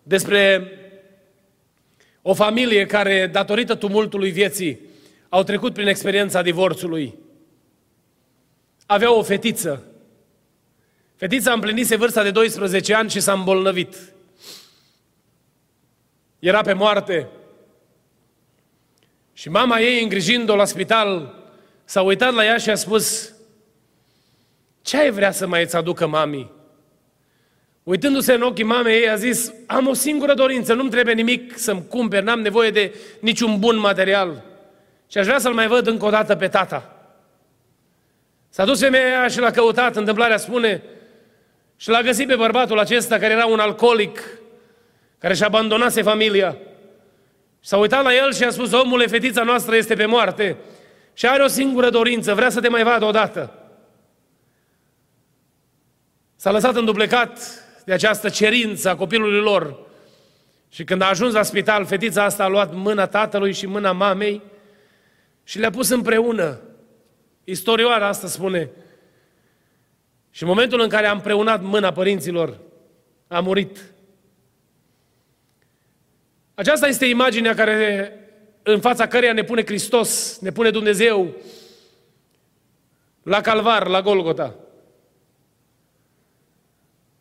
S1: despre o familie care, datorită tumultului vieții, au trecut prin experiența divorțului. Aveau o fetiță. Fetița împlinise vârsta de 12 ani și s-a îmbolnăvit. Era pe moarte. Și mama ei, îngrijind-o la spital, s-a uitat la ea și a spus, ce ai vrea să mai îți aducă mami? Uitându-se în ochii mamei ei, a zis, am o singură dorință, nu-mi trebuie nimic să-mi cumperi, n-am nevoie de niciun bun material. Și aș vrea să-l mai văd încă o dată pe tata. S-a dus femeia și l-a căutat, întâmplarea spune, și l-a găsit pe bărbatul acesta care era un alcoolic, care și abandonase familia. S-a uitat la el și a spus, omule, fetița noastră este pe moarte și are o singură dorință, vrea să te mai vadă odată. S-a lăsat înduplecat de această cerință a copilului lor. Și când a ajuns la spital, fetița asta a luat mâna tatălui și mâna mamei și le-a pus împreună. Istorioara asta spune. Și în momentul în care a împreunat mâna părinților, a murit. Aceasta este imaginea care, în fața căreia ne pune Hristos, ne pune Dumnezeu la Calvar, la Golgota.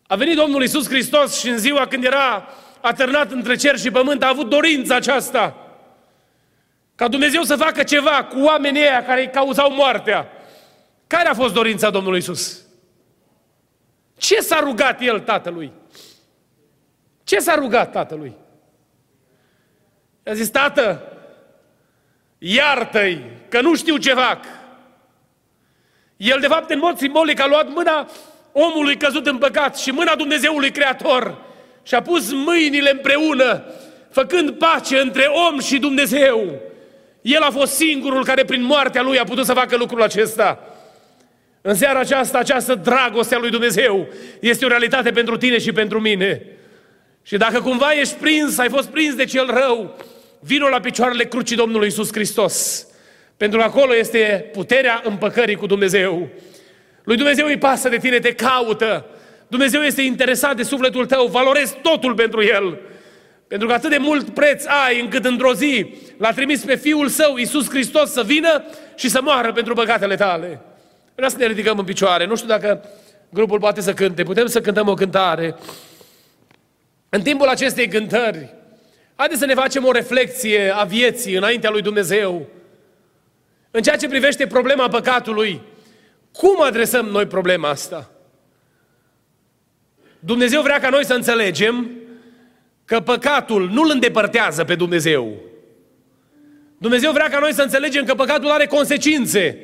S1: A venit Domnul Isus Hristos și în ziua când era atârnat între cer și pământ a avut dorința aceasta ca Dumnezeu să facă ceva cu oamenii ăia care îi cauzau moartea. Care a fost dorința Domnului Isus? Ce s-a rugat el tatălui? Ce s-a rugat tatălui? A zis, tată, iartă-i, că nu știu ce fac. El, de fapt, în mod simbolic, a luat mâna omului căzut în păcat și mâna Dumnezeului Creator și a pus mâinile împreună, făcând pace între om și Dumnezeu. El a fost singurul care prin moartea lui a putut să facă lucrul acesta. În seara aceasta, această dragoste a lui Dumnezeu este o realitate pentru tine și pentru mine. Și dacă cumva ești prins, ai fost prins de cel rău, vino la picioarele crucii Domnului Isus Hristos. Pentru că acolo este puterea împăcării cu Dumnezeu. Lui Dumnezeu îi pasă de tine, te caută. Dumnezeu este interesat de sufletul tău, valorezi totul pentru el. Pentru că atât de mult preț ai încât într-o zi l-a trimis pe Fiul Său, Iisus Hristos, să vină și să moară pentru păcatele tale. Vreau să ne ridicăm în picioare. Nu știu dacă grupul poate să cânte. Putem să cântăm o cântare. În timpul acestei cântări, haideți să ne facem o reflexie a vieții înaintea lui Dumnezeu. În ceea ce privește problema păcatului, cum adresăm noi problema asta? Dumnezeu vrea ca noi să înțelegem că păcatul nu îl îndepărtează pe Dumnezeu. Dumnezeu vrea ca noi să înțelegem că păcatul are consecințe.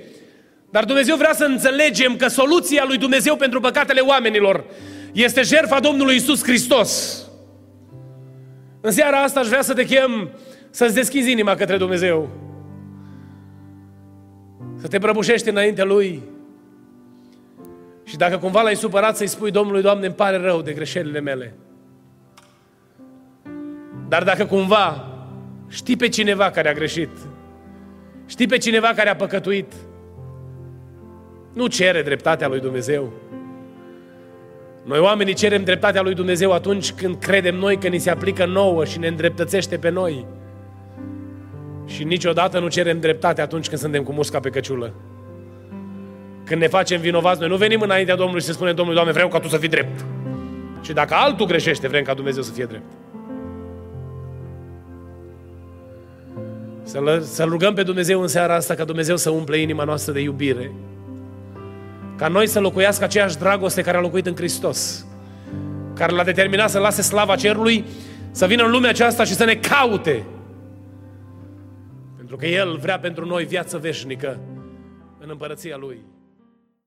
S1: Dar Dumnezeu vrea să înțelegem că soluția lui Dumnezeu pentru păcatele oamenilor este jertfa Domnului Isus Hristos. În seara asta aș vrea să te chem să-ți deschizi inima către Dumnezeu. Să te prăbușești înaintea Lui. Și dacă cumva l-ai supărat să-i spui Domnului, Doamne, îmi pare rău de greșelile mele. Dar dacă cumva știi pe cineva care a greșit, știi pe cineva care a păcătuit, nu cere dreptatea lui Dumnezeu. Noi oamenii cerem dreptatea lui Dumnezeu atunci când credem noi că ni se aplică nouă și ne îndreptățește pe noi. Și niciodată nu cerem dreptate atunci când suntem cu musca pe căciulă. Când ne facem vinovați, noi nu venim înaintea Domnului și să spunem Domnului, Doamne, vreau ca Tu să fii drept. Și dacă altul greșește, vrem ca Dumnezeu să fie drept. Să-L, să rugăm pe Dumnezeu în seara asta ca Dumnezeu să umple inima noastră de iubire. Ca noi să locuiască aceeași dragoste care a locuit în Hristos. Care l-a determinat să lase slava cerului, să vină în lumea aceasta și să ne caute. Pentru Pentru că El vrea pentru noi viață veșnică în împărăția Lui.